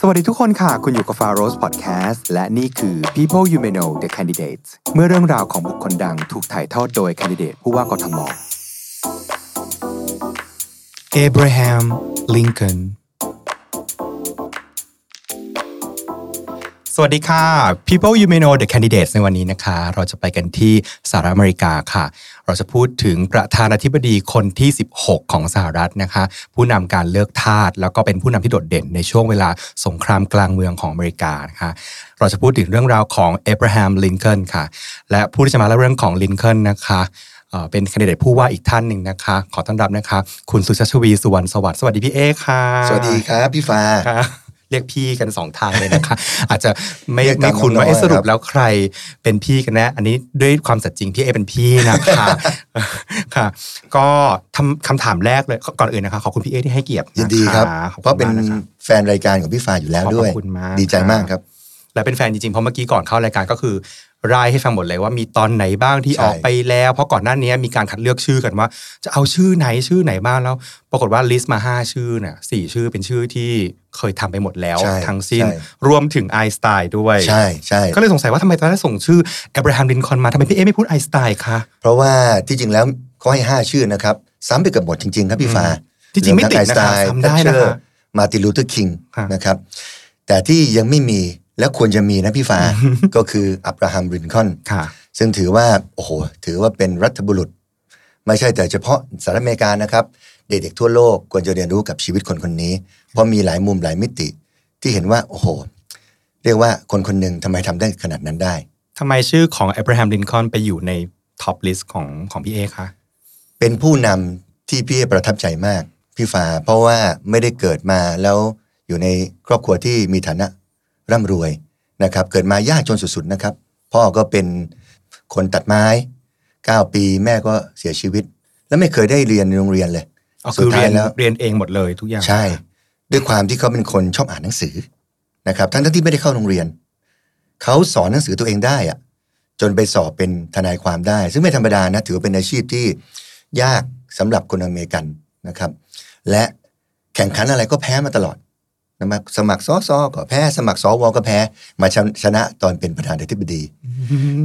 สวัสดีทุกคนค่ะ คุณอยู่กับ f a r o s Podcast และนี่คือ People You May Know The Candidates เมื่อเรื่องราวของบุคคลดังถูกถ่ายทอดโดยแคนดิเดตผู้ว่ากทม Abraham Lincoln สวัสดีค่ะ People You May Know The Candidates ในวันนี้นะคะ เราจะไปกันที่สหรัฐอเมริกาค่ะ เราจะพูดถึงประธานาธิบดีคนที่ 16 ของสหรัฐนะคะ ผู้นำการเลือกทาสแล้วก็เป็นผู้นำที่โดดเด่นในช่วงเวลาสงครามกลางเมืองของอเมริกานะคะเราจะพูดถึงเรื่องราวของเอเบรฮัมลินคอนค่ะ และผู้ที่จะมาเล่าเรื่องของลินคอนนะคะเอ่อเป็นแคนดิเดตผู้ว่าอีกท่านหนึ่งนะคะ ขอต้อนรับนะคะ คุณสุชาชวีสุวรรณสวัสดิ์สวัสดีพี่เอค่ะ สวัสดีครับพี่ฟ้าค่ะ เรียกพี่กันสองทางเลยนะคะ อาจจะไม่เรียกตามไม่คุ้นว่าน้องๆเอ๊ะสรุปครับแล้วใครเป็นพี่กันแน่อันนี้ด้วยความสัตย์จริงพี่เอเป็นพี่นะคะค่ะ ก็ทำคำถามแรกเลยก่อนอื่นนะคะขอบคุณพี่เอที่ให้เกียรติยินดีครับขอบเพราะคุเป็ณนมากนะครับแฟนรายการของพี่ฟ้าอยู่แล้วขอบด้วยคุณมากดีใจมากครับ และเป็นแฟนจริงๆ เพราะเมื่อกี้ก่อนเข้ารายการก็คือรายให้ฟังหมดเลยว่ามีตอนไหนบ้างที่ใช่ออกไปแล้ว เพราะก่อนหน้านี้มีการคัดเลือกชื่อกันว่า จะเอาชื่อไหนชื่อไหนบ้างแล้ว ปรากฏว่าลิสต์มาห้าชื่อเนี่ยสี่ชื่อเป็นชื่อที่เคยทำไปหมดแล้วใช่ทั้งสิ้นใช่รวมถึงไอน์สไตน์ด้วยใช่ใช่ก็เลยสงสัยว่าทำไมตอนนั้นส่งชื่อแอบราฮัมลินคอล์นมาทำไมพี่เอไม่พูดไอน์สไตน์คะเพราะว่าที่จริงแล้วเขาให้ 5 ชื่อนะครับซ้ำไปกับหมดจริง ๆ ครับพี่ฟ้าที่จริงไม่ติดนะคะทำได้นะคะมาร์ตินลูเธอร์คิงค่ะนะครับแต่ที่ยังไม่มี และควรจะมีนะพี่ฟ้าก็คืออับราฮัมลินคอล์นค่ะซึ่งถือว่าโอ้โหถือว่าเป็นรัฐบุรุษ ไม่ใช่แต่เฉพาะสหรัฐอเมริกานะครับ เด็กๆทั่วโลกควรจะเรียนรู้กับชีวิตคนคนนี้ เพราะมีหลายมุมหลายมิติ ที่เห็นว่า โอ้โห เรียกว่าคนคนหนึ่งทำไมทำได้ขนาดนั้นได้ทำไมชื่อของแอบราฮัมลินคอล์นไปอยู่ใน top list ของของพี่เอคะเป็นผู้นำที่พี่ประทับใจมากพี่ฟ้าเพราะว่าไม่ได้เกิดมาแล้วอยู่ในครอบครัวที่มีฐานะ ร่ำรวยนะครับ เกิดมายากจนสุดๆนะครับ พ่อก็เป็นคนตัดไม้ 9 ปีแม่ก็เสียชีวิต แล้วไม่เคยได้เรียนในโรงเรียนเลยอ๋อสุคืดอท้าเรียยนแล้วเรียนเองหมดเลยทุกอย่างใช่ ด้วยความที่เขาเป็นคนชอบอ่านหนังสือนะครับทั้งๆที่ไม่ได้เข้าโรงเรียนเขาสอนหนังสือตัวเองได้อะจนไปสอบเป็นทนายความได้ ซึ่งไม่ธรรมดานะถือว่าเป็นอาชีพที่ยากสำหรับคนอเมริกันนะครับ และแข่งขันอะไรก็แพ้มาตลอดนะครับ สมัครสอสอก็แพ้ สมัครสวก็แพ้ มาชนะชนะตอนเป็นประธานาธิบดี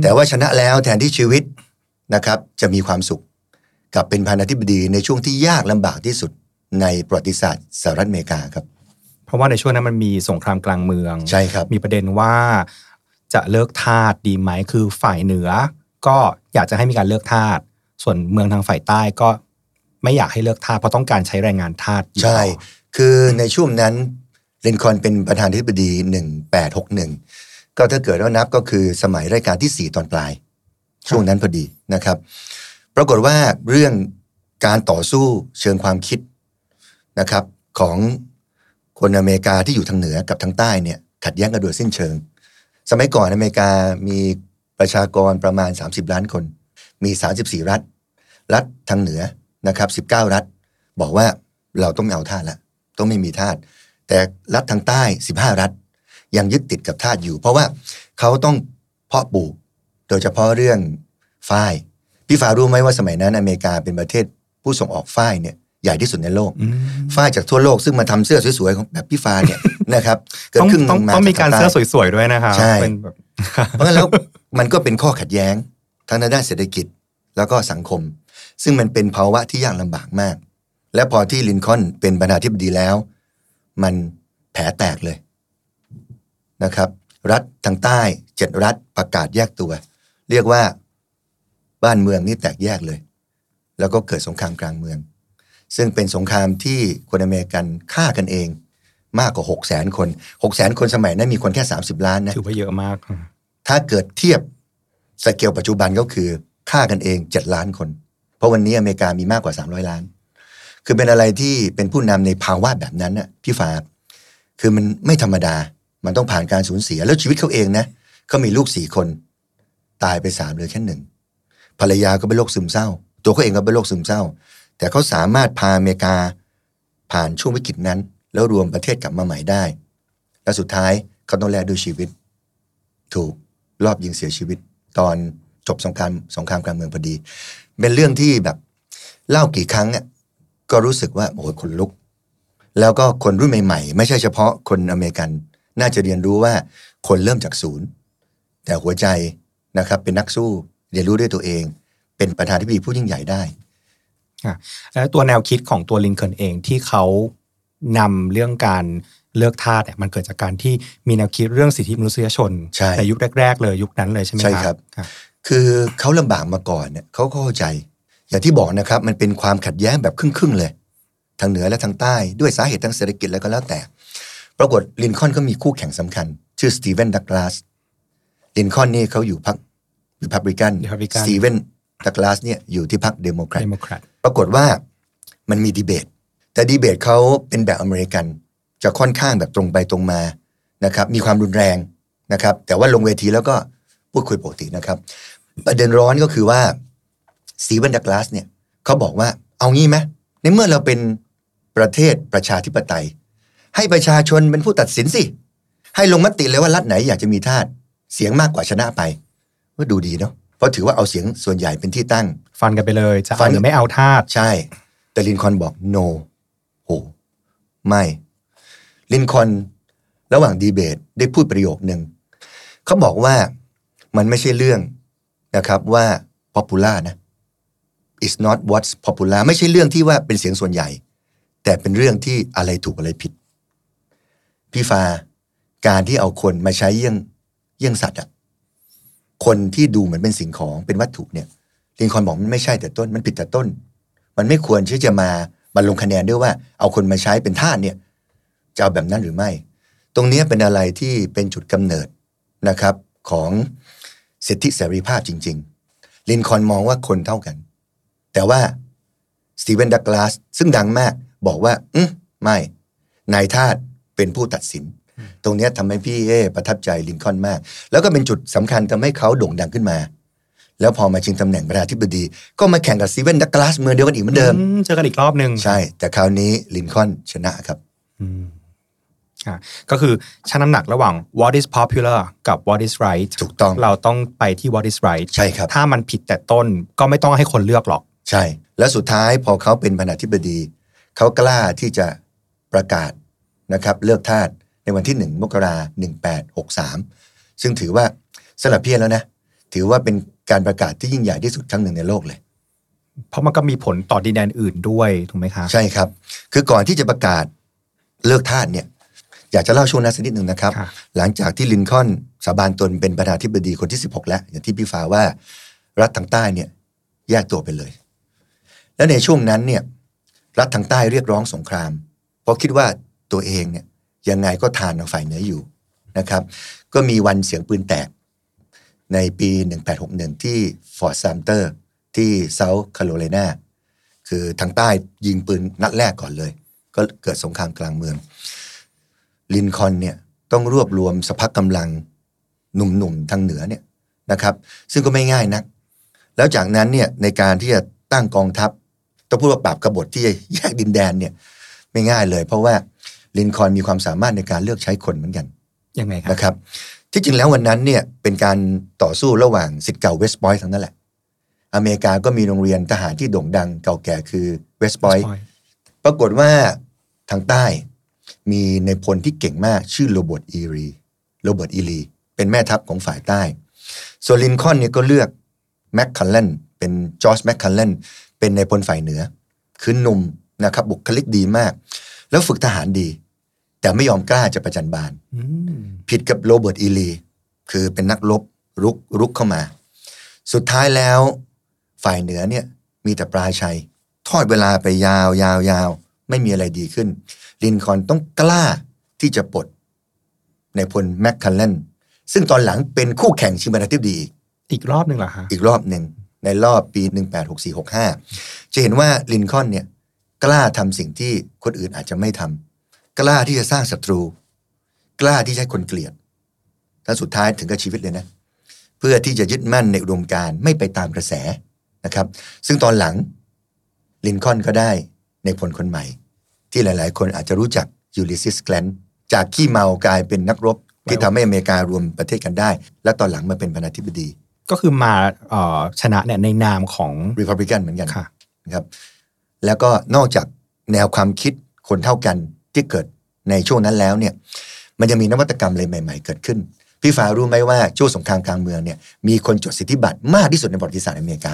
แต่ว่าชนะแล้วแทนที่ชีวิตนะครับ จะมีความสุขกับเป็นประธานาธิบดีในช่วงที่ยากลำบากที่สุดในประวัติศาสตร์สหรัฐอเมริกาครับ เพราะว่าในช่วงนั้นมันมีสงครามกลางเมืองใช่ครับ มีประเด็นว่าจะเลิกทาสดีไหมคือฝ่ายเหนือ ก็อยากจะให้มีการเลิกทาสส่วนเมืองทางฝ่ายใต้ก็ไม่อยากให้เลิกทาสเพราะต้องการใช้แรงงานทาสอยู่ใช่ต่อคือในช่วงนั้นเลนคอนเป็นประธานธิบดี 1861 ก็ถ้าเกิดว่านับก็คือสมัยรัชกาลที่ 4 ตอนปลาย ช่วงนั้นพอดีนะครับ ปรากฏว่าเรื่องการต่อสู้เชิงความคิดนะครับของคนอเมริกาที่อยู่ทางเหนือกับทางใต้เนี่ยขัดแย้งกันโดยสิ้นเชิง สมัยก่อนอเมริกามีประชากรประมาณ 30 ล้านคน มี 34 รัฐ รัฐทางเหนือนะครับ 19 รัฐ บอกว่าเราต้องไม่เอาทาสละต้องไม่มีทาส แต่รัฐทางใต้ 15 รัฐ ยังยึดติดกับทาสอยู่ เพราะว่าเขาต้องเพาะปลูก โดยเฉพาะเรื่องฝ้ายพี่ฟ้ารู้ไหมว่าสมัยนั้นอเมริกาเป็นประเทศผู้ส่งออกฝ้ายเนี่ยใหญ่ที่สุดในโลกอืมฝ้ายจากทั่วโลกซึ่งมาทำเสื้อสวยๆของแบบพี่ฟ้าเนี่ยนะครับเกินต้องครึ่งหต้องนึ่งมาต้องมีการจเสื้อทงใต้สวยๆด้วยนะคะใช่เป็นแบบเพราะงั้นแล้วมันก็เป็นข้อขัดแย้งทั้งในด้านเศรษฐกิจแล้วก็สังคม ซึ่งมันเป็นภาวะที่ยากลำบากมาก และพอที่ลินคอล์นเป็นประธานาธิบดีแล้ว มันแผลแตกเลยนะครับ รัฐทางใต้เจ็ดรัฐประกาศแยกตัว เรียกว่าบ้านเมืองนี่แตกแยกเลย แล้วก็เกิดสงครามกลางเมือง ซึ่งเป็นสงครามที่คนอเมริกันฆ่ากันเอง มากกว่า6 0แสนคน6 0แสนคนสมัยนั้นมีคนแค่30ล้านนะถือว่าเยอะมาก ถ้าเกิดเทียบสเกลปัจจุบันก็คือฆ่ากันเอง7ล้านคน เพราะวันนี้อเมริกามีมากกว่า300ล้าน คือเป็นอะไรที่เป็นผู้นำในภาวะแบบนั้นน่ะพี่ฟ้าคือมันไม่ธรรมดา มันต้องผ่านการสูญเสีย แล้วชีวิตเขาเองนะเขามีลูกสี่คน ตายไปสามเลยแค่หนึ่งภรรยาก็เป็นโรคซึมเศร้า ตัวเขาเองก็เป็นโรคซึมเศร้า แต่เขาสามารถพาอเมริกา ผ่านช่วงวิกฤตนั้น แล้วรวมประเทศกลับมาใหม่ได้ และสุดท้ายเขาต้องแลกด้วยชีวิต ถูกรอบยิงเสียชีวิต ตอนจบสงครามสงครามกลางเมืองพอดี เป็นเรื่องที่แบบเล่ากี่ครั้งเนี่ย ก็รู้สึกว่าโอ้โหขนลุก แล้วก็คนรุ่นใหม่ๆ ไม่ใช่เฉพาะคนอเมริกัน น่าจะเรียนรู้ว่าคนเริ่มจากศูนย์ แต่หัวใจนะครับเป็นนักสู้เรียนรู้ด้วยตัวเอง เป็นประธานที่ดีผู้ยิ่งใหญ่ได้แล้วตัวแนวคิดของตัวลินคอล์นเองที่เขานำเรื่องการเลือกทาสเนี่ยมันเกิดจากการที่มีแนวคิดเรื่องสิทธิมนุษยชนใช่ยุคแรก ๆ เลยยุคนั้นเลยใช่ไหมใช่ครับครับ คือเขาลำบากมาก่อนเนี่ยเขาก็เข้าใจ อย่างที่บอกนะครับมันเป็นความขัดแย้งแบบครึ่งๆเลย ทางเหนือและทางใต้ด้วยสาเหตุทางเศรษฐกิจแล้วก็แล้วแต่ ปรากฏลินคอล์นก็มีคู่แข่งสำคัญ ชื่อสตีเวนดักลาสลินคอล์นนี่เขาอยู่พรรครีพับลิกัน Republican สตีเวนดักลาสเนี่ยอยู่ที่พรรคเดโมแครตเดโมแครตปรากฏว่ามันมีดีเบต แต่ดีเบตเขาเป็นแบบอเมริกัน จะค่อนข้างแบบตรงไปตรงมานะครับมีความรุนแรงนะครับ แต่ว่าลงเวทีแล้วก็พูดคุยปกตินะครับ ประเด็นร้อนก็คือว่า สตีเวนดักลาสเนี่ยเขาบอกว่าเอางี้ไหมในเมื่อเราเป็นประเทศประชาธิปไตย ให้ประชาชนเป็นผู้ตัดสินสิ ให้ลงมติเลยว่ารัฐไหนอยากจะมีทาสเสียงมากกว่าชนะไปก็ดูดีเนาะเพราะถือว่าเอาเสียงส่วนใหญ่เป็นที่ตั้ง ฟันกันไปเลยจะฟัเอานหรือไม่เอาทาสใช่ แต่ลินคอล์นบอก no โหไม่ลินคอล์นระหว่างดีเบตได้พูดประโยคหนึ่งเขาบอกว่ามันไม่ใช่เรื่องนะครับว่า popular นะ is not what's popular ไม่ใช่เรื่องที่ว่าเป็นเสียงส่วนใหญ่ แต่เป็นเรื่องที่อะไรถูกอะไรผิด พี่ฟ้าการที่เอาคนมาใช้เยี่ยงเยี่ยงสัตว์อะคนที่ดูเหมือนเป็นสิ่งของเป็นวัตถุเนี่ยลินคอล์นบอกมันไม่ใช่แต่ต้นมันผิดแต่ต้น มันไม่ควรที่จะมาบรรลงคะแนนด้วยว่า เอาคนมาใช้เป็นทาสเนี่ยจะเอาแบบนั้นหรือไม่ ตรงนี้เป็นอะไรที่เป็นจุดกำเนิดนะครับของสิทธิเสรีภาพจริง ๆ ลินคอล์นมองว่าคนเท่ากัน แต่ว่าสตีเวนดักลาสซึ่งดังมากบอกว่า อืมไม่นายทาสเป็นผู้ตัดสิน ตรงเนี้ยทำให้พี่เอประทับใจลินคอล์นมาก แล้วก็เป็นจุดสำคัญทำให้เขาโด่งดังขึ้นมา แล้วพอมาชิงตำแหน่งประธานาธิบดี ก็มาแข่งกับสตีเวนดักลาสเมือเดียวกันอีกเหมือนเดิมอืมเจอกันอีกรอบหนึ่งใช่ แต่คราวนี้ลินคอล์นชนะครับอืมอะก็คือชั่งน้ำหนักระหว่าง what is popular กับ what is right ถูกต้องเราต้องไปที่ what is right ใช่ครับถ้ามันผิดแต่ต้นก็ไม่ต้องให้คนเลือกหรอก ใช่ แล้วสุดท้ายพอเขาเป็นประธานาธิบดี เขากล้าที่จะประกาศนะครับเลือกทาสในวันที่ 1 มกราหนึ่งแปดหกสามซึ่งถือว่าสลับเพี้ยนแล้วนะ ถือว่าเป็นการประกาศที่ยิ่งใหญ่ที่สุดครั้งหนึ่งในโลกเลย เพราะมันก็มีผลต่อดินแดนอื่นด้วยถูกไหมคะใช่ครับ คือก่อนที่จะประกาศเลิกทาสเนี่ย อยากจะเล่าช่วงนั้นสักนิดหนึ่งนะครับค่ะหลังจากที่ลินคอล์นสาบานตนเป็นประธานาธิบดีคนที่ 16 แล้ว อย่างที่พี่ฟ้าว่ารัฐทางใต้เนี่ยแยกตัวไปเลย แล้วในช่วงนั้นเนี่ยรัฐทางใต้เรียกร้องสงคราม เพราะคิดว่าตัวเองเนี่ยยังไงก็ทานทางฝ่ายเหนืออยู่นะครับก็มีวันเสียงปืนแตกในปี 1861 ที่ฟอร์ตซัมเตอร์ที่เซาท์แคโรไลนาคือทางใต้ยิงปืนนัดแรกก่อนเลย ก็เกิดสงครามกลางเมือง ลินคอล์นเนี่ยต้องรวบรวมสภากำลังหนุ่มๆทางเหนือเนี่ยนะครับ ซึ่งก็ไม่ง่ายนัก แล้วจากนั้นเนี่ยในการที่จะตั้งกองทัพ ต้องพูดว่าปราบกบฏที่จะแยกดินแดนเนี่ย ไม่ง่ายเลย เพราะว่าลินคอล์นมีความสามารถในการเลือกใช้คนเหมือนกันยังไงครับนะครับ ที่จริงแล้ววันนั้นเนี่ยเป็นการต่อสู้ระหว่างศิษย์เก่าเวสต์พอยต์ทั้งนั้นแหละ อเมริกาก็มีโรงเรียนทหารที่โด่งดังเก่าแก่คือเวสต์พอยต์ปรากฏว่าทางใต้มีนายพลที่เก่งมากชื่อโรเบิร์ตอีลีโรเบิร์ตอีลีเป็นแม่ทัพของฝ่ายใต้ส่วนลินคอล์นเนี่ยก็เลือกแมคเคลแลนเป็นจอร์จแมคเคลแลน เป็นนายพลฝ่ายเหนือ คือหนุ่มนะครับ บุคลิกดีมาก แล้วฝึกทหารดี แต่ไม่ยอมกล้าจะประจันบานอืมผิดกับโรเบิร์ตอีลี คือเป็นนักรบรุกรุกเข้ามา สุดท้ายแล้ว ฝ่ายเหนือเนี่ยมีแต่ปราชัย ทอดเวลาไปยาวยาวยาวไม่มีอะไรดีขึ้น ลินคอล์นต้องกล้าที่จะปลดนายพลแมคเคลแลนซึ่งตอนหลังเป็นคู่แข่งชิงประธานาธิบดีอีกอีกรอบหนึ่งเหรอคะอีกรอบหนึ่ง ในรอบปี 1864-65 จะเห็นว่าลินคอล์นเนี่ยกล้าทำสิ่งที่คนอื่นอาจจะไม่ทำกล้าที่จะสร้างศัตรู กล้าที่จะให้คนเกลียดและสุดท้ายถึงกับชีวิตเลยนะเพื่อที่จะยึดมั่นในอุดมการณ์ไม่ไปตามกระแสนะครับ ซึ่งตอนหลังลินคอล์นก็ได้นายพลคนใหม่ ที่หลาย ๆ คนอาจจะรู้จักยูลิสซิสแกรนต์จากขี้เมากลายเป็นนักรบที่ทำให้อเมริการวมประเทศกันได้ และตอนหลังมาเป็นประธานาธิบดี ก็คือมาเอ่อชนะเนี่ยในนามของรีพับลิกันเหมือนกันค่ะนะครับ แล้วก็นอกจากแนวความคิดคนเท่ากันที่เกิดในช่วงนั้นแล้วเนี่ย มันจะมีนวัตกรรมอะไรใหม่ ๆ เกิดขึ้น พี่ฟ้ารู้ไหมว่าช่วงสงครามกลางเมืองเนี่ยมีคนจดสิทธิบัตรมากที่สุดในประวัติศาสตร์อเมริกา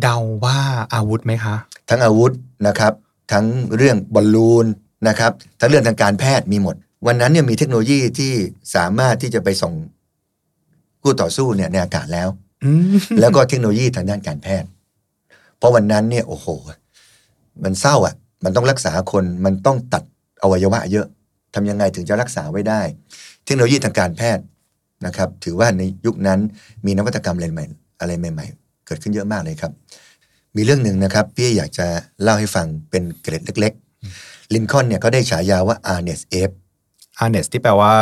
เดาว่าอาวุธไหมคะ ทั้งอาวุธนะครับ ทั้งเรื่องบอลลูนนะครับ ทั้งเรื่องทางการแพทย์มีหมด วันนั้นเนี่ยมีเทคโนโลยีที่สามารถที่จะไปส่ง คู่ต่อสู้เนี่ยในอากาศแล้วอืมแล้วก็เทคโนโลยีทางด้านการแพทย์ เพราะวันนั้นเนี่ยโอ้โห มันเศร้าอะ มันต้องรักษาคนมันต้องตัดอวัยวะเยอะทำยังไงถึงจะรักษาไว้ได้ เทคโนโลยีทางการแพทย์นะครับ ถือว่าในยุคนั้นมีนวัตกรรมอะไรใหม่อะไรใหม่ ๆ เกิดขึ้นเยอะมากเลยครับ มีเรื่องหนึ่งนะครับพี่อยากจะเล่าให้ฟังเป็นเกร็ดเล็ก ๆ ลินคอล์นเนี่ยเขาได้ฉายาว่า Honest Abe Honest ที่แปลว่า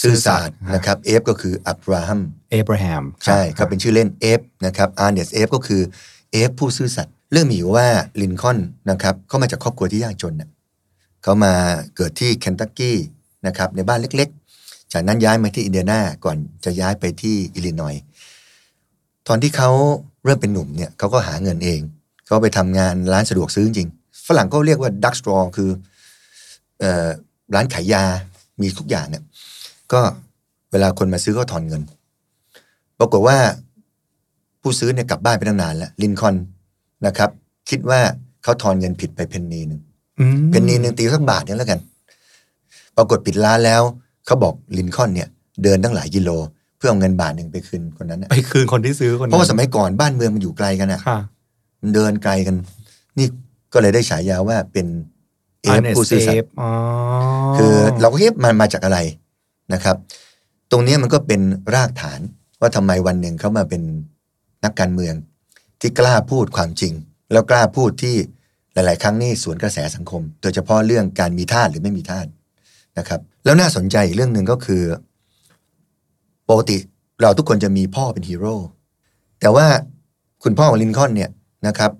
ซื่อสัตย์นะครับ Abe ก็คืออับราฮัมเอบราฮัมใช่ครับเป็นชื่อเล่น Abe นะครับ Honest Abe ก็คือ Abe ผู้ซื่อสัตย์เรื่องมีอยู่ว่าลินคอล์นนะครับเขามาจากครอบครัวที่ยากจนน่ะเขามาเกิดที่เคนตักกี้นะครับในบ้านเล็กๆ จากนั้นย้ายมาที่อินเดียนาก่อนจะย้ายไปที่อิลลินอยส์ตอนที่เขาเริ่มเป็นหนุ่มเนี่ยเขาก็หาเงินเองเขาไปทำงานร้านสะดวกซื้อจริงๆฝรั่งก็เรียกว่า drugstore คือเอ่อร้านขายยามีทุกอย่างเนี่ย ก็เวลาคนมาซื้อก็ทอนเงิน ปรากฏว่าผู้ซื้อเนี่ยกลับบ้านไปตั้งนานแล้วลินคอล์นนะครับ คิดว่าเขาทอนเงินผิดไปเพนนีหนึ่งอืมเพนนีหนึ่งตีสักบาทเนี่ยแล้วกัน ปรากฏปิดร้านแล้วเขาบอกลินคอล์นเนี่ย เดินตั้งหลายกิโล เพื่อเอาเงินบาทหนึ่งไปคืนคนนั้นนะไปคืนคนที่ซื้อคนนั้นเพราะว่าสมัยก่อนบ้านเมืองมันอยู่ไกลกันอะค่ะมันเดินไกลกัน นี่ก็เลยได้ฉายาว่าเป็นเอฟ Honest ผู้ซื่อสัตย์ Ape อ๋อคือเราก็เอ๊ะมันมาจากอะไร นะครับ ตรงนี้มันก็เป็นรากฐานว่าทำไมวันหนึ่งเขามาเป็นนักการเมือง ที่กล้าพูดความจริง แล้วกล้าพูดที่หลาย ๆ ครั้งนี่สวนกระแสสังคม โดยเฉพาะเรื่องการมีท่าหรือไม่มีท่าสนะครับ แล้วน่าสนใจอีกเรื่องหนึ่งก็คือปกติเราทุกคนจะมีพ่อเป็นฮีโร่แต่ว่าคุณพ่อของลินคอนเนี่ยนะครับ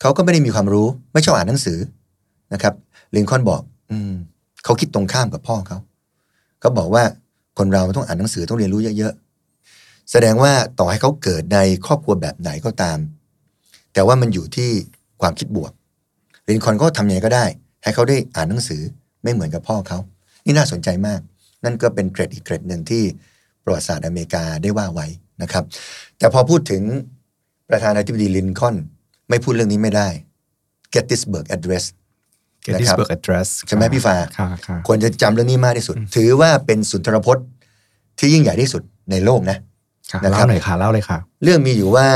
เขาก็ไม่ได้มีความรู้ไม่ชอบอ่านหนังสือนะครับ ลินคอนบอก อืมเขาคิดตรงข้ามกับพ่อเขา เขาบอกว่าคนเราต้องอ่านหนังสือต้องเรียนรู้เยอะๆ แสดงว่าต่อให้เขาเกิดในครอบครัวแบบไหนก็ตาม แต่ว่ามันอยู่ที่ความคิดบวกลินคอนก็ทำยังไงก็ได้ ให้เขาได้อ่านหนังสือไม่เหมือนกับพ่อเขา นี่น่าสนใจมาก นั่นก็เป็นเกรดอีกเกรดหนึ่งที่ประวัติศาสตร์อเมริกาได้ว่าไว้นะครับ แต่พอพูดถึงประธานาธิบดีลินคอนไม่พูดเรื่องนี้ไม่ได้ Gettysburg Address Gettysburg Address ใช่ไหมพี่ฟ้าค่ะค่ะควรจะจำเรื่องนี้มากที่สุด ถือว่าเป็นสุนทรพจน์ที่ยิ่งใหญ่ที่สุดในโลกนะค่ะนะครับเล่าหน่อยค่ะเล่าเลยค่ะ เรื่องมีอยู่ว่า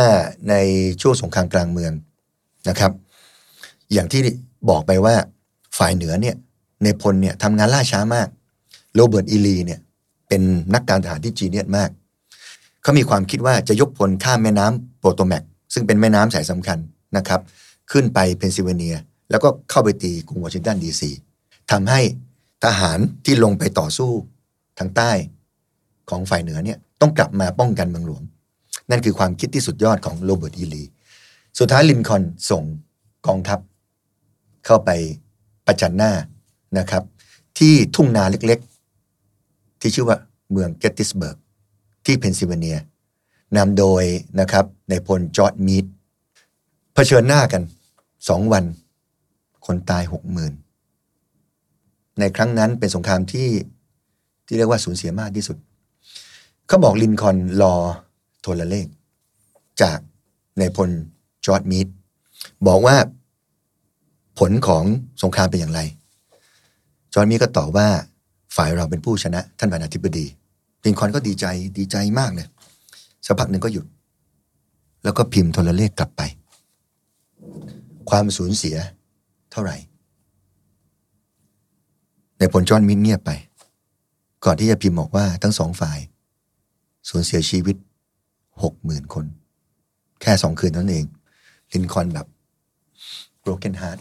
ในช่วงสงครามกลางเมืองนะครับ อย่างที่บอกไปว่าฝ่ายเหนือเนี่ยนายพลเนี่ยทำงานล่าช้ามากโรเบิร์ตอีลีเนี่ยเป็นนักการทหารที่ genius มากเขามีความคิดว่าจะยกพลข้ามแม่น้ำโปโตแมกซึ่งเป็นแม่น้ำสายสำคัญนะครับ ขึ้นไปเพนซิลเวเนีย แล้วก็เข้าไปตีกรุงวอชิงตันดีซีทำให้ทหารที่ลงไปต่อสู้ทางใต้ของฝ่ายเหนือเนี่ยต้องกลับมาป้องกันเมืองหลวง นั่นคือความคิดที่สุดยอดของโรเบิร์ตอีลี สุดท้ายลินคอล์นส่งกองทัพ เข้าไปประจันหน้านะครับ ที่ทุ่งนาเล็กๆ ที่ชื่อว่าเมืองเกตติสเบิร์กที่เพนซิลเวเนียนำโดยนะครับนายพลจอร์จมีดเผชิญหน้ากันสองวัน คนตายหกหมื่นในครั้งนั้นเป็นสงครามที่ที่เรียกว่าสูญเสียมากที่สุด เขาบอกลินคอล์นรอโทรเลข จากนายพลจอร์จมีดบอกว่าผลของสงครามเป็นอย่างไร จอร์จมีดก็ตอบว่าฝ่ายเราเป็นผู้ชนะ ท่านประธานาธิบดีลินคอล์นก็ดีใจดีใจมากเลยสักพักหนึ่งก็หยุด แล้วก็พิมพ์โทรเลขกลับไป ความสูญเสีย เท่าไหร่ นายพลจอร์จมีดเงียบไป ก่อนที่จะพิมพ์บอกว่าทั้งสองฝ่าย สูญเสียชีวิตหกหมื่นคน แค่สองคืนนั้นเอง ลินคอล์นแบบ broken heart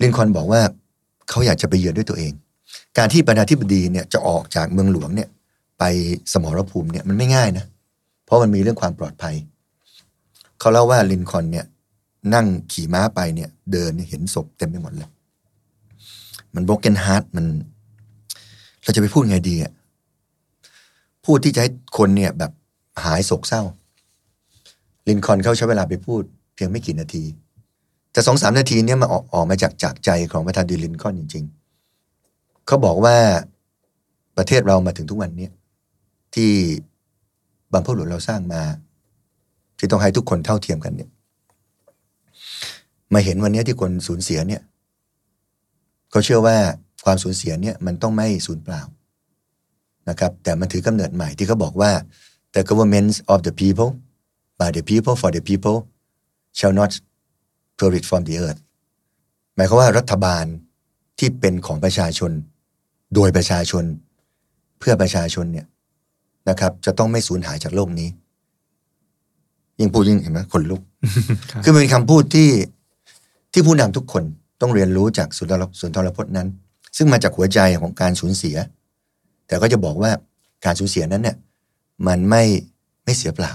ลินคอนบอกว่าเขาอยากจะไปเยือนด้วยตัวเอง การที่ประธานาธิบดีเนี่ยจะออกจากเมืองหลวงเนี่ย ไปสมรภูมิเนี่ยมันไม่ง่ายนะ เพราะมันมีเรื่องความปลอดภัย เขาเล่าว่าลินคอนเนี่ย นั่งขี่ม้าไปเนี่ยเดินเห็นศพเต็มไปหมดเลย มัน broken heart มัน เราจะไปพูดไงดีอะพูดที่จะให้คนเนี่ยแบบหายโศกเศร้า ลินคอนเขาใช้เวลาไปพูด เพียงไม่กี่นาทีแต่สองสามนาทีเนี่ยมาออกออกมาจากจากใจของประธานดีลินคอนจริง ๆ เขาบอกว่าประเทศเรามาถึงทุกวันเนี้ยที่บรรพบุรุษเราสร้างมา ที่ต้องให้ทุกคนเท่าเทียมกันเนี่ย มาเห็นวันเนี้ยที่คนสูญเสียเนี่ยเขาเชื่อว่าความสูญเสียเนี่ยมันต้องไม่สูญเปล่านะครับแต่มันถือกำเนิดใหม่ที่เขาบอกว่า the governments of the people by the people for the people shall not perish from the earth หมายความว่ารัฐบาลที่เป็นของประชาชน โดยประชาชน เพื่อประชาชนเนี่ยนะครับ จะต้องไม่สูญหายจากโลกนี้ยิ่งพูดยิ่งเห็นไหมขนลุกครับคือมันเป็นคำพูดที่ ที่ผู้นำทุกคนต้องเรียนรู้จากสุนทรสุนทรพจน์นั้น ซึ่งมาจากหัวใจของการสูญเสีย แต่ก็จะบอกว่าการสูญเสียนั้นเนี่ยมันไม่ไม่เสียเปล่า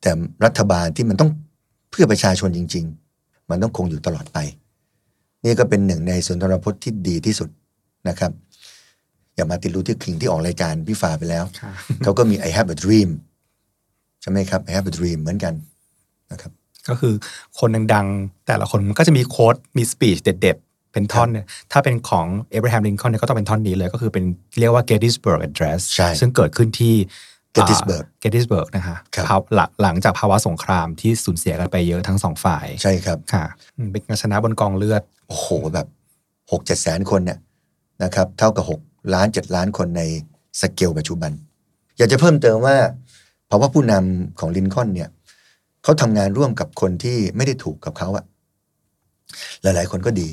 แต่รัฐบาลที่มันต้องเพื่อประชาชนจริง ๆ มันต้องคงอยู่ตลอดไป นี่ก็เป็นหนึ่งในสุนทรพจน์ที่ดีที่สุดนะครับ อย่ามาติดรู้ที่คิงที่ออกรายการพี่ฟ้าไปแล้วค่ะเขาก็มี I have a dream ใช่ไหมครับ I have a dream เหมือนกันนะครับ ก็คือคนดังๆ แต่ละคนมันก็จะมี quote มี speech เด็ดๆ เป็นท่อนเนี่ยถ้าเป็นของเอ b บร a ฮ l มลินคอ n เนี่ยก็ต้องเป็นท่อนนี้เลย ก็คือเป็นเรียกว่า Gettysburg Address ใช่ซึ่งเกิดขึ้นที่ Gettysburg เกตติสเบิร์กนะคะครับภาวหลังหลังจากภาวะสงครามที่สูญเสียกันไปเยอะทั้งสองฝ่าย ใช่ครับค่ะอืมเป็นการชนะบนกองเลือด โอ้โหแบบหกเจ็ดแสนคนเนี่ยนะครับเท่ากับหกล้านเจ็ดล้านคนในสเกลปัจจุบัน อยากจะเพิ่มเติมว่าเพราะว่าผู้นำของลินคอล์นเนี่ย เขาทำงานร่วมกับคนที่ไม่ได้ถูกกับเขาอะหลาย ๆ คนก็ดี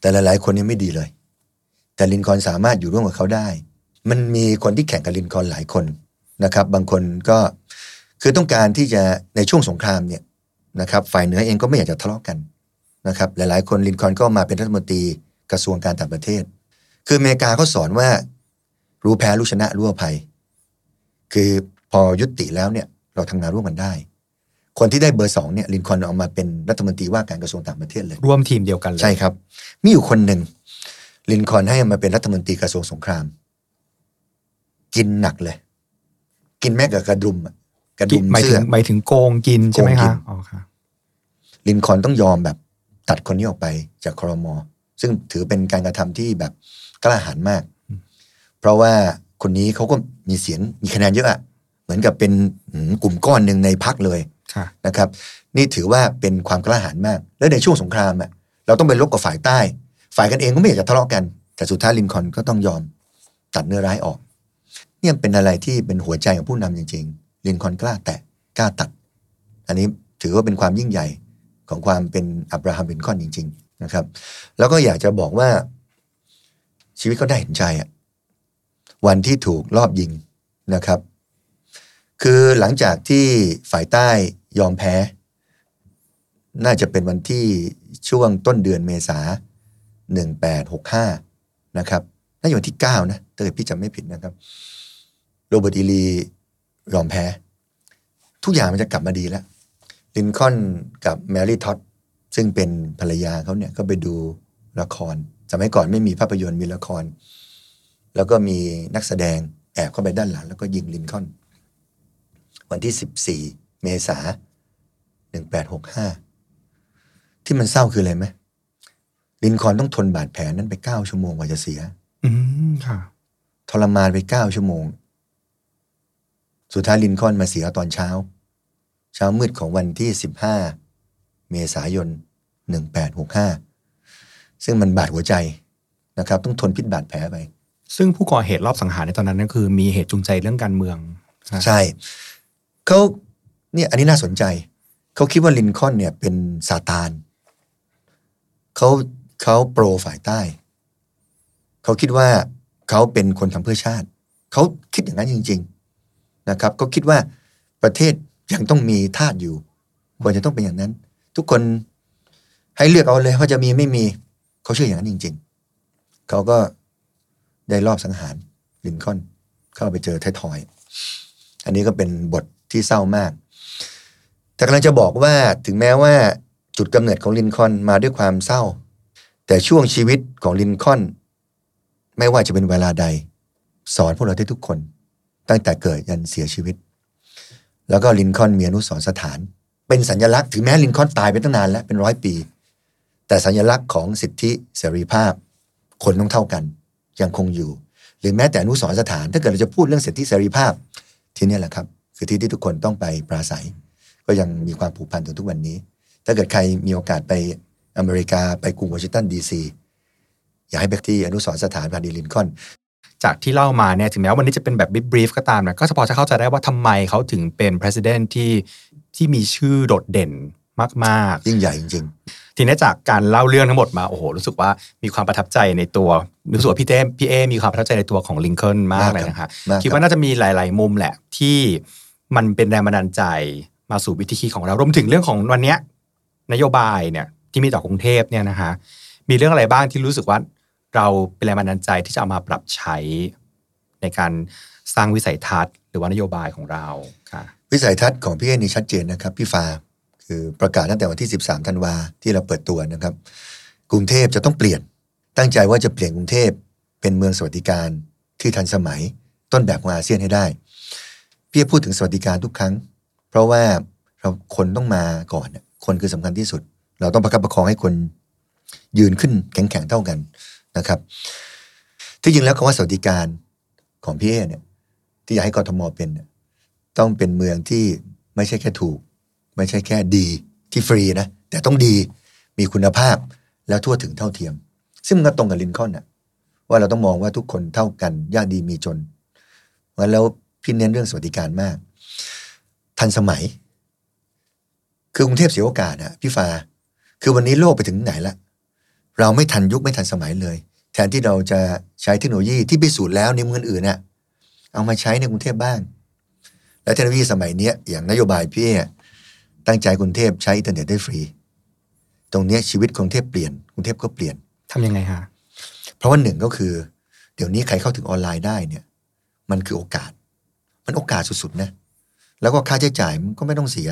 แต่หลาย ๆ คนนี่ไม่ดีเลย แต่ลินคอนสามารถอยู่ร่วมกับเขาได้ มันมีคนที่แข่งกับลินคอนหลายคนนะครับ บางคนก็คือต้องการที่จะในช่วงสงครามเนี่ยนะครับ ฝ่ายเหนือเองก็ไม่อยากจะทะเลาะกันนะครับ หลาย ๆ คนลินคอนก็มาเป็นรัฐมนตรีกระทรวงการต่างประเทศ คืออเมริกาเขาสอนว่า รู้แพ้รู้ชนะรู้อภัย คือพอยุติแล้วเนี่ยเราทำงานร่วมกันได้ คนที่ได้เบอร์สองเนี่ยลินคอล์นเอามาเป็นรัฐมนตรีว่าการกระทรวงต่างประเทศเลย ร่วมทีมเดียวกันเลย ใช่ครับ มีอยู่คนหนึ่งลินคอล์นให้มาเป็นรัฐมนตรีกระทรวงสงคราม กินหนักเลย กินแม้กระทั่งกระดุมอะกระดุมหมายถึเสื้อหมายถึงโกงกินใช่ไหมโกงกิคะอ๋อค่ะลินคอล์นต้องยอมแบบตัดคนนี้ออกไปจากครม ซึ่งถือเป็นการกระทำที่แบบกล้าหาญมาก เพราะว่าคนนี้เขาก็มีเสียงมีคะแนนเยอะอะเหมือนกับเป็นหืมกลุ่มก้อนหนึ่งในพักเลยค่ะ นะครับ นี่ถือว่าเป็นความกล้าหาญมาก แล้วในช่วงสงครามอะเราต้องไปรบกับฝ่ายใต้ ฝ่ายกันเองก็ไม่อยากจะทะเลาะกัน แต่สุดท้ายลินคอนก็ต้องยอมตัดเนื้อร้ายออก เนี่ยเป็นอะไรที่เป็นหัวใจของผู้นำจริง ๆ ลินคอนกล้าแตะกล้าตัด อันนี้ถือว่าเป็นความยิ่งใหญ่ของความเป็นอับราฮัมลินคอนจริง ๆ นะครับ แล้วก็อยากจะบอกว่าชีวิตเขาได้เห็นใจอะวันที่ถูกลอบยิงนะครับ คือหลังจากที่ฝ่ายใต้ยอมแพ้ น่าจะเป็นวันที่ช่วงต้นเดือนเมษาหนึ่งแปดหกห้านะครับน่าจะวันที่เก้านะถ้าเกิดพี่จำไม่ผิดนะครับ โรเบิร์ตอีลียอมแพ้ ทุกอย่างมันจะกลับมาดีแล้ว ลินคอล์นกับแมรี่ท็อดซึ่งเป็นภรรยาเขาเนี่ยก็ไปดูละคร สมัยก่อนไม่มีภาพยนตร์มีละคร แล้วก็มีนักแสดงแอบเข้าไปด้านหลัง แล้วก็ยิงลินคอล์น วันที่ 14 เมษา1865 ที่มันเศร้าคืออะไรไหมลินคอล์นต้องทนบาดแผลนั้นไป9ชั่วโมงกว่าจะเสีย อืมค่ะ ทรมานไป9ชั่วโมง สุดท้ายลินคอล์นมาเสียตอนเช้า เช้ามืดของวันที่ 15 เมษายน 1865 ซึ่งมันบาดหัวใจนะครับ ต้องทนพิษบาดแผลไป ซึ่งผู้ก่อเหตุรอบสังหารในตอนนั้นนั่นคือ มีเหตุจูงใจเรื่องการเมืองนะใช่ เขาเนี่ยอันนี้น่าสนใจ เขาคิดว่าลินคอนเนี่ยเป็นซาตานเขาเขาโปรฝ่ายใต้ เขาคิดว่าเขาเป็นคนทำเพื่อชาติ เขาคิดอย่างนั้นจริง ๆนะครับเขาคิดว่าประเทศยังต้องมีทาสอยู่ ควรจะต้องเป็นอย่างนั้น ทุกคนให้เลือกเอาเลยว่าจะมีไม่มี เขาเชื่ออย่างนั้นจริง ๆ เขาก็ได้รอบสังหารลินคอนเข้าไปเจอไททอย อันนี้ก็เป็นบท ที่เศร้ามาก แต่กำลังจะบอกว่าถึงแม้ว่าจุดกำเนิดของลินคอนมาด้วยความเศร้า แต่ช่วงชีวิตของลินคอน ไม่ว่าจะเป็นเวลาใด สอนพวกเราได้ทุกคน ตั้งแต่เกิดยันเสียชีวิต แล้วก็ลินคอนมีอนุสรณ์สถาน เป็นสัญลักษณ์ถึงแม้ลินคอนตายไปตั้งนานแล้วเป็นร้อยปี แต่สัญลักษณ์ของสิทธิเสรีภาพ คนต้องเท่ากัน ยังคงอยู่ หรือแม้แต่อนุสรณ์สถาน ถ้าเกิดเราจะพูดเรื่องสิทธิเสรีภาพ ที่นี่แหละครับ คือที่ที่ทุกคนต้องไปปราศัย ก็ยังมีความผูกพันถึงทุกวันนี้ ถ้าเกิดใครมีโอกาสไปอเมริกาไปกรุงวอชิงตันดีซีอยากให้ไปที่อนุสรสถานพาดีลินคอนจากที่เล่ามาเนี่ยถึงแม้วันนี้จะเป็นแบบบิทบรีฟก็ตามนะก็จะพอจะเข้าใจได้ว่าทำไมเขาถึงเป็น president ที่ที่มีชื่อโดดเด่นมากยิ่งใหญ่จริง ๆ ทีนี้จากการเล่าเรื่องทั้งหมดมาโอ้โหรู้สึกว่ามีความประทับใจในตัวรู้สึกว่าพี่เต้พี่เอมีความประทับใจในตัวของลิงค o ลมากเลยนะคะมากครับคิดว่าน่าจะมีหลาย ๆ มุมแหละที่ มันเป็นแรงบันดาลใจมาสู่วิธีคิดของเรารวมถึงเรื่องของวันเนี้ยนโยบายเนี่ยที่มีต่อกรุงเทพเนี่ยนะคะมีเรื่องอะไรบ้างที่รู้สึกว่าเราเป็นแรงบันดาลใจที่จะเอามาปรับใช้ในการสร้างวิสัยทัศน์ หรือว่านโยบายของเราค่ะวิสัยทัศน์ของพี่เอนี่ชัดเจนนะครับพี่ฟ้าคือประกาศตั้งแต่วันที่ 13 ธันวาที่เราเปิดตัวนะครับ กรุงเทพจะต้องเปลี่ยน ตั้งใจว่าจะเปลี่ยนกรุงเทพเป็นเมืองสวัสดิการที่ทันสมัย ต้นแบบของอาเซียนให้ได้ พี่พูดถึงสวัสดิการทุกครั้ง เพราะว่าเราคนต้องมาก่อนคนคือสำคัญที่สุด เราต้องประคับประคองให้คนยืนขึ้นแข็งๆเท่ากันนะครับ ที่จริงแล้วคำว่าสวัสดิการของพี่เอเนี่ย ที่อยากให้กทมเป็นต้องเป็นเมืองที่ไม่ใช่แค่ถูก ไม่ใช่แค่ดีที่ฟรีนะแต่ต้องดีมีคุณภาพแล้วทั่วถึงเท่าเทียม ซึ่งมันก็ตรงกับลินคอนน่ะว่าเราต้องมองว่าทุกคนเท่ากันยากดีมีจนเพราะฉะนั้นแล้ว พี่เน้นเรื่องสวัสดิการมาก ทันสมัย คือกรุงเทพเสียโอกาสอะพี่ฟ้าคือวันนี้โลกไปถึงไหนละเราไม่ทันยุคไม่ทันสมัยเลย แทนที่เราจะใช้เทคโนโลยีที่พิสูจน์แล้วในเมืองอื่นน่ะเอามาใช้ในกรุงเทพบ้าง และเทคโนโลยีสมัยเนี้ยอย่างนโยบายพี่อะตั้งใจกรุงเทพใช้อินเทอร์เน็ตได้ฟรี ตรงเนี้ยชีวิตกรุงเทพเปลี่ยนกรุงเทพก็เปลี่ยนทำยังไงคะเพราะว่าหนึ่งก็คือ เดี๋ยวนี้ใครเข้าถึงออนไลน์ได้เนี่ย มันคือโอกาส มันโอกาสสุดๆนะแล้วก็ค่าใช้จ่ายมันก็ไม่ต้องเสีย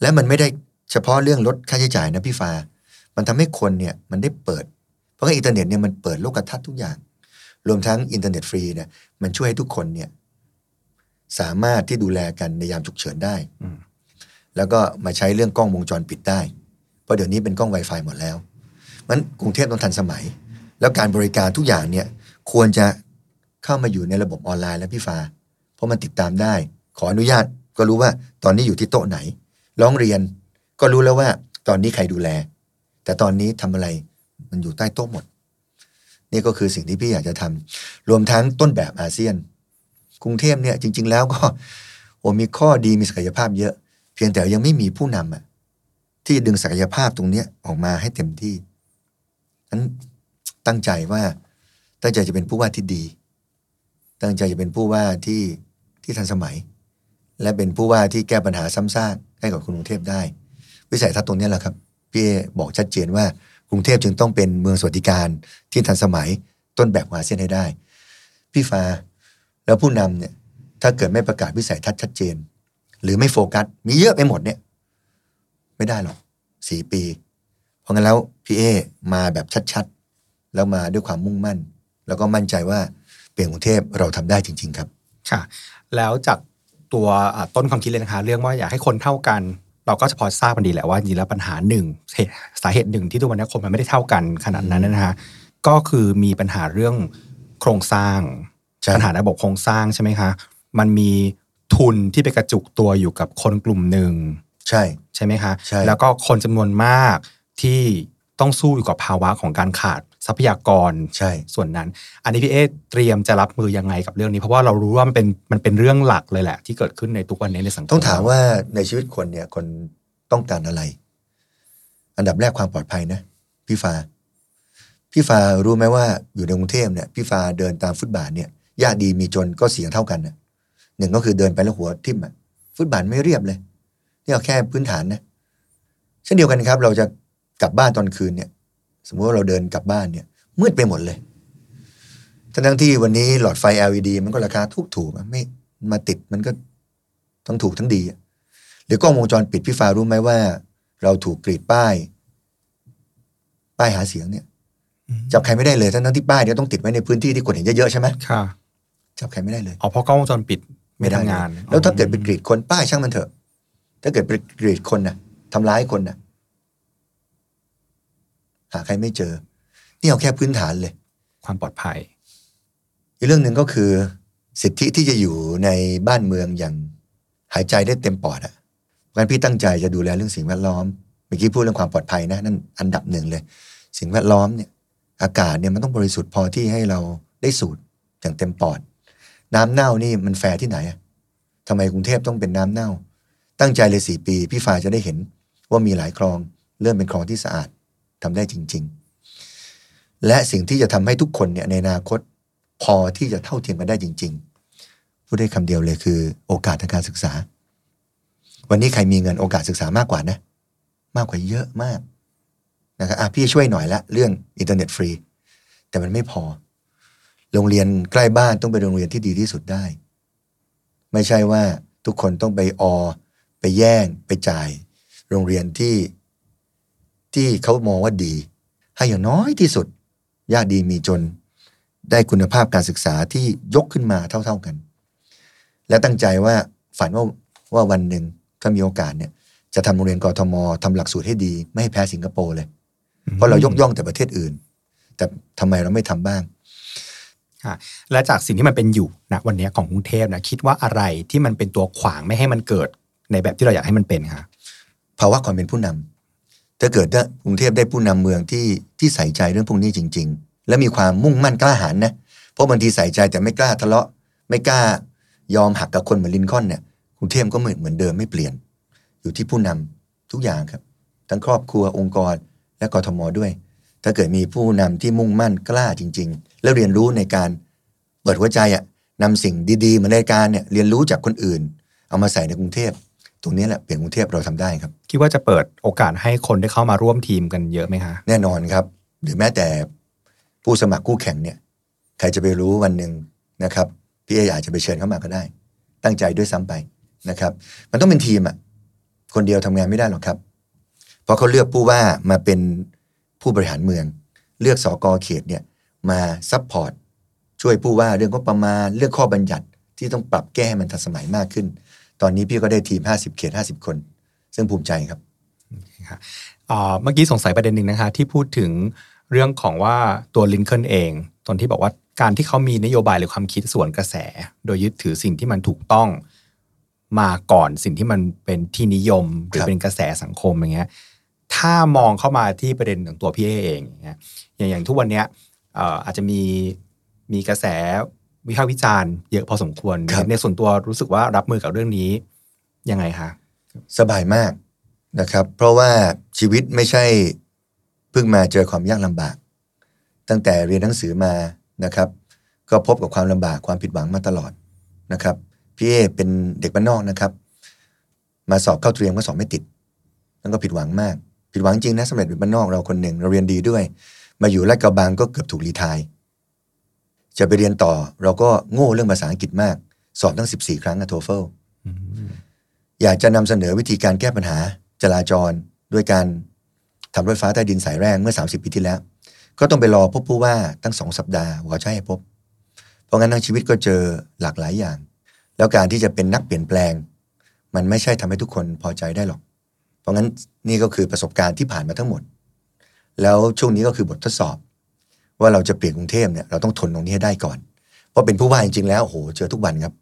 และมันไม่ได้เฉพาะเรื่องลดค่าใช้จ่ายนะพี่ฟ้ามันทำให้คนเนี่ยมันได้เปิด เพราะว่าอินเทอร์เน็ตเนี่ยมันเปิดโลกทัศน์ทุกอย่าง รวมทั้งอินเทอร์เน็ตฟรีเนี่ยมันช่วยให้ทุกคนเนี่ยสามารถที่ดูแลกันในยามฉุกเฉินได้อืมแล้วก็มาใช้เรื่องกล้องวงจรปิดได้ เพราะเดี๋ยวนี้เป็นกล้อง Wi-Fi หมดแล้วมันกรุงเทพต้องทันสมัย แล้วการบริการทุกอย่างเนี่ยควรจะเข้ามาอยู่ในระบบออนไลน์แล้วพี่ฟ้าเพ ราะมันติดตามได้ ขออนุญาตก็รู้ว่าตอนนี้อยู่ที่โต๊ะไหน ร้องเรียนก็รู้แล้วว่า ตอนนี้ใครดูแล แต่ตอนนี้ทำอะไรมันอยู่ใต้โต๊ะหมด นี่ก็คือสิ่งที่พี่อยากจะทำรวมทั้งต้นแบบอาเซียน กรุงเทพเนี่ยจริง ๆ แล้วก็โอ้มีข้อดีมีศักยภาพเยอะ เพียงแต่ยังไม่มีผู้นำอะที่ดึงศักยภาพตรงเนี้ยออกมาให้เต็มที่นั้นตั้งใจว่า ตั้งใจจะเป็นผู้ว่าที่ดี ตั้งใจจะเป็นผู้ว่าที่ ที่ทันสมัย และเป็นผู้ว่าที่แก้ปัญหาซ้ำซากให้กับกรุงเทพได้ วิสัยทัศน์ตรงนี้แหละครับพี่เอบอกชัดเจนว่ากรุงเทพจึงต้องเป็นเมืองสวัสดิการที่ทันสมัยต้นแบบของอาเซียนให้ได้ พี่ฟ้าแล้วผู้นำเนี่ยถ้าเกิดไม่ประกาศวิสัยทัศน์ชัดเจน หรือไม่โฟกัส มีเยอะไปหมดเนี่ย ไม่ได้หรอกสี่ปี เพราะงั้นแล้วพี่เอมาแบบชัดๆ แล้วมาด้วยความมุ่งมั่น แล้วก็มั่นใจว่าเปลี่ยนกรุงเทพเราทำได้จริง ๆ ครับ ค่ะ แล้วจากตัวอ่าต้นความคิดเลยนะคะ เรื่องว่าอยากให้คนเท่ากัน เราก็จะพอทราบกันดีแหละว่าจริงๆแล้วปัญหาหนึ่งเหตุสาเหตุหนึ่งที่ทุกวันนี้คนมันไม่ได้เท่ากันขนาดนั้นนะฮะก็คือมีปัญหาเรื่องโครงสร้างใช่ปัญหาระบบโครงสร้างใช่ไหมคะ มันมีทุนที่ไปกระจุกตัวอยู่กับคนกลุ่มหนึ่งใช่ใช่ไหมคะใช่แล้วก็คนจำนวนมากที่ต้องสู้อยู่กับภาวะของการขาด ทรัพยากรใช่ส่วนนั้น อันนี้พี่เอเตรียมจะรับมือยังไงกับเรื่องนี้ เพราะว่าเรารู้ว่ามันเป็นมันเป็นเรื่องหลักเลยแหละ ที่เกิดขึ้นในทุกวันนี้ในสังคมต้องถามว่าในชีวิตคนเนี่ยคนต้องการอะไร อันดับแรกความปลอดภัยนะพี่ฟ้าพี่ฟ้ารู้ไหมว่าอยู่ในกรุงเทพเนี่ยพี่ฟ้าเดินตามฟุตบาทเนี่ยยากดีมีจนก็เสียงเท่ากันนะหนึ่งก็คือเดินไปแล้วหัวทิ่มอะฟุตบาทไม่เรียบเลยนี่เอาแค่พื้นฐานนะเช่นเดียวกันครับ เราจะกลับบ้านตอนคืนเนี่ย สมมติว่าเราเดินกลับบ้านเนี่ย มืดไปหมดเลยทั้งๆที่วันนี้หลอดไฟ LED มันก็ราคาถูกถูกๆอะไม่มาติดมันก็ทั้งถูกทั้งดีอะหรือกล้องวงจรปิดพี่ฟ้ารู้ไหมว่า เราถูกกรีดป้าย ป้ายหาเสียงเนี่ยอืมจับใครไม่ได้เลยทั้งๆที่ป้ายเนี่ยต้องติดไว้ในพื้นที่ที่คนเห็นเยอะๆใช่ไหมค่ะ จับใครไม่ได้เลยอ๋อเพราะกล้องวงจรปิดไม่ได้ทำงานเลยแล้วถ้าเกิดไปกรีดคนป้ายช่างมันเถอะ ถ้าเกิดไปกรีดคนน่ะทำร้ายคนน่ะ หาใครไม่เจอ นี่เอาแค่พื้นฐานเลย ความปลอดภัย อีกเรื่องหนึ่งก็คือ สิทธิที่จะอยู่ในบ้านเมืองอย่างหายใจได้เต็มปอดอะงั้นพี่ตั้งใจจะดูแลเรื่องสิ่งแวดล้อม เมื่อกี้พูดเรื่องความปลอดภัยนะนั่นอันดับหนึ่งเลย สิ่งแวดล้อมเนี่ย อากาศเนี่ยมันต้องบริสุทธิ์พอที่ให้เราได้สูดอย่างเต็มปอด น้ำเน่านี่มันแฟร์ที่ไหนอะทำไมกรุงเทพต้องเป็นน้ำเน่า ตั้งใจเลยสี่ปี พี่ฟ้าจะได้เห็นว่ามีหลายคลอง เริ่มเป็นคลองที่สะอาด ทำได้จริง ๆ และสิ่งที่จะทำให้ทุกคนเนี่ยในอนาคตพอที่จะเท่าเทียมกันได้จริง ๆ พูดได้คำเดียวเลยคือ โอกาสทางการศึกษา วันนี้ใครมีเงินโอกาสศึกษามากกว่านะ มากกว่าเยอะมากนะครับอะพี่ช่วยหน่อยละเรื่องอินเทอร์เน็ตฟรี แต่มันไม่พอ โรงเรียนใกล้บ้านต้องเป็นโรงเรียนที่ดีที่สุดได้ ไม่ใช่ว่าทุกคนต้องไปออ ไปแย่งไปจ่าย โรงเรียนที่ ที่เขามองว่าดี ให้อย่างน้อยที่สุด ยากดีมีจน ได้คุณภาพการศึกษาที่ยกขึ้นมาเท่า ๆกัน และตั้งใจว่าฝันว่าว่าวันหนึ่งถ้ามีโอกาสเนี่ย จะทำโรงเรียนกทมทำหลักสูตรให้ดี ไม่ให้แพ้สิงคโปร์เลย เพราะเรายกย่องแต่ประเทศอื่น แต่ทำไมเราไม่ทำบ้างค่ะและจากสิ่งที่มันเป็นอยู่ณวันนี้ของกรุงเทพนะคิดว่าอะไรที่มันเป็นตัวขวางไม่ให้มันเกิดในแบบที่เราอยากให้มันเป็นคะภาวะความเป็นผู้นำ ถ้าเกิดได้กรุงเทพได้ผู้นำเมืองที่ที่ใส่ใจเรื่องพวกนี้จริง ๆ และมีความมุ่งมั่นกล้าหาญนะเพราะบางทีใส่ใจแต่ไม่กล้าทะเลาะ ไม่กล้ายอมหักกับคนเหมือนลินคอนเนี่ยกรุงเทพก็เหมือนเหมือนเดิมไม่เปลี่ยน อยู่ที่ผู้นำทุกอย่างครับ ทั้งครอบครัวองค์กรและกทมด้วย ถ้าเกิดมีผู้นำที่มุ่งมั่นกล้าจริง ๆ แล้วเรียนรู้ในการเปิดหัวใจอะนำสิ่งดีๆมือนในการเนี่ยเรียนรู้จากคนอื่น เอามาใส่ในกรุงเทพ ตรงนี้แหละเปลี่ยนกรุงเทพเราทำได้ครับ คิดว่าจะเปิดโอกาสให้คนได้เข้ามาร่วมทีมกันเยอะไหมคะแน่นอนครับ หรือแม้แต่ผู้สมัครคู่แข่งเนี่ยใครจะไปรู้วันหนึ่งนะครับพี่เออาจจะไปเชิญเข้ามาก็ได้ ตั้งใจด้วยซ้ำไปนะครับ มันต้องเป็นทีมอะคนเดียวทำงานไม่ได้หรอกครับ เพราะเขาเลือกผู้ว่ามาเป็นผู้บริหารเมือง เลือกสอกอเขตเนี่ยมา support ช่วยผู้ว่าเรื่องงบประมาณเรื่องข้อบัญญัติที่ต้องปรับแก้ให้มันทันสมัยมากขึ้น ตอนนี้พี่ก็ได้ทีม 50 เขต 50 คน ซึ่งภูมิใจครับเมื่อกี้สงสัยประเด็นหนึ่งนะคะที่พูดถึงเรื่องของว่าตัวลินคอล์นเอง ตอนที่บอกว่าการที่เขามีนโยบายหรือความคิดส่วนกระแส โดยยึดถือสิ่งที่มันถูกต้องมาก่อนสิ่งที่มันเป็นที่นิยมหรือรเป็นกระแสสังคมอย่างเงี้ยถ้ามองเข้ามาที่ประเด็นของตัวพี่เอเองอย่างอย่างทุกวันเนี้ยอาจจะมีมีกระแส วิพากษ์วิจารณ์เยอะพอสมควรครับในส่วนตัวรู้สึกว่ารับมือกับเรื่องนี้ยังไงคะสบายมากนะครับ เพราะว่าชีวิตไม่ใช่เพิ่งมาเจอความยากลำบาก ตั้งแต่เรียนหนังสือมานะครับ ก็พบกับความลำบากความผิดหวังมาตลอดนะครับพี่เอเป็นเด็กบ้านนอกนะครับ มาสอบเข้าเตรียมก็สอบไม่ติดแล้วก็ผิดหวังมาก ผิดหวังจริงนะสำเร็จเป็นบ้านนอกเราคนหนึ่งเราเรียนดีด้วย มาอยู่ลาดกระบังก็เกือบถูกรีไทาย จะไปเรียนต่อ เราก็โง่เรื่องภาษาอังกฤษมาก สอบตั้ง 14 ครั้งอะโทเฟลอยากจะนำเสนอวิธีการแก้ปัญหาจราจรด้วยการทำรถไฟฟ้าใต้ดินสายแรกเมื่อ 30 ปีที่แล้ว ก็ต้องไปรอพบผู้ว่าตั้งสองสัปดาห์กว่าจะให้พบ เพราะงั้นทั้งชีวิตก็เจอหลากหลายอย่าง แล้วการที่จะเป็นนักเปลี่ยนแปลง มันไม่ใช่ทำให้ทุกคนพอใจได้หรอก เพราะงั้นนี่ก็คือประสบการณ์ที่ผ่านมาทั้งหมด แล้วช่วงนี้ก็คือบททดสอบ ว่าเราจะเปลี่ยนกรุงเทพเนี่ยเราต้องทนตรงนี้ให้ได้ก่อน เพราะเป็นผู้ว่าจริงๆแล้วโอ้โหเจอทุกวันครับ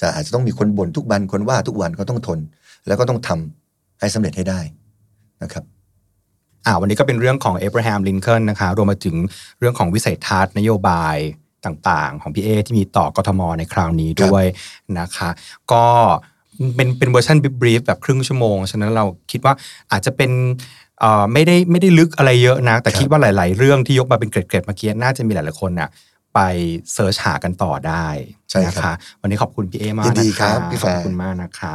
จะอาจจะต้องมีคนบ่นทุกวันคนว่าทุกวันก็ต้องทน แล้วก็ต้องทำให้สำเร็จให้ได้นะครับอ่าวันนี้ก็เป็นเรื่องของเอ b ราฮัมลินคอล์นนะคะรวมมาถึงเรื่องของวิสัยทัศน์นโยบายต่างๆ ของพี่เอที่มีต่อกทมในคราวนี้ด้วยนะคะ ก็เป็นเป็นเวอร์ชันบรีฟแบบครึ่งชั่วโมง ฉะนั้นเราคิดว่าอาจจะเป็นเอ่อ ไม่ได้ไม่ได้ลึกอะไรเยอะนะแต่ครับคิดว่าหลาย ๆ เรื่องที่ยกมาเป็นเกร็ดๆเมื่อกี้น่าจะมีหลาย ๆ คนน่ะไป search หากันต่อได้ใช่นะคะ ครับวันนี้ขอบคุณพี่เอมากนะคะ ยินดีครับพี่ฟ้าอบคุณมากนะคะ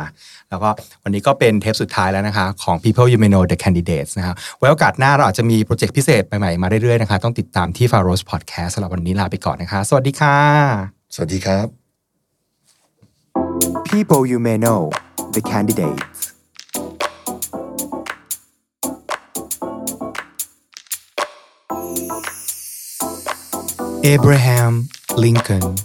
แล้วก็วันนี้ก็เป็นเทปสุดท้ายแล้วนะคะ ของ People You May Know the Candidates นะคะไว้โอกาสหน้าเราอาจจะมีโปรเจกต์พิเศษใหม่ ๆ มาเรื่อย ๆ นะคะ ต้องติดตามที่ f a r o s Podcast สำหรับวันนี้ลาไปก่อนนะคะ สวัสดีค่ะ สวัสดีครับ People You May Know the Candidates Abraham Lincoln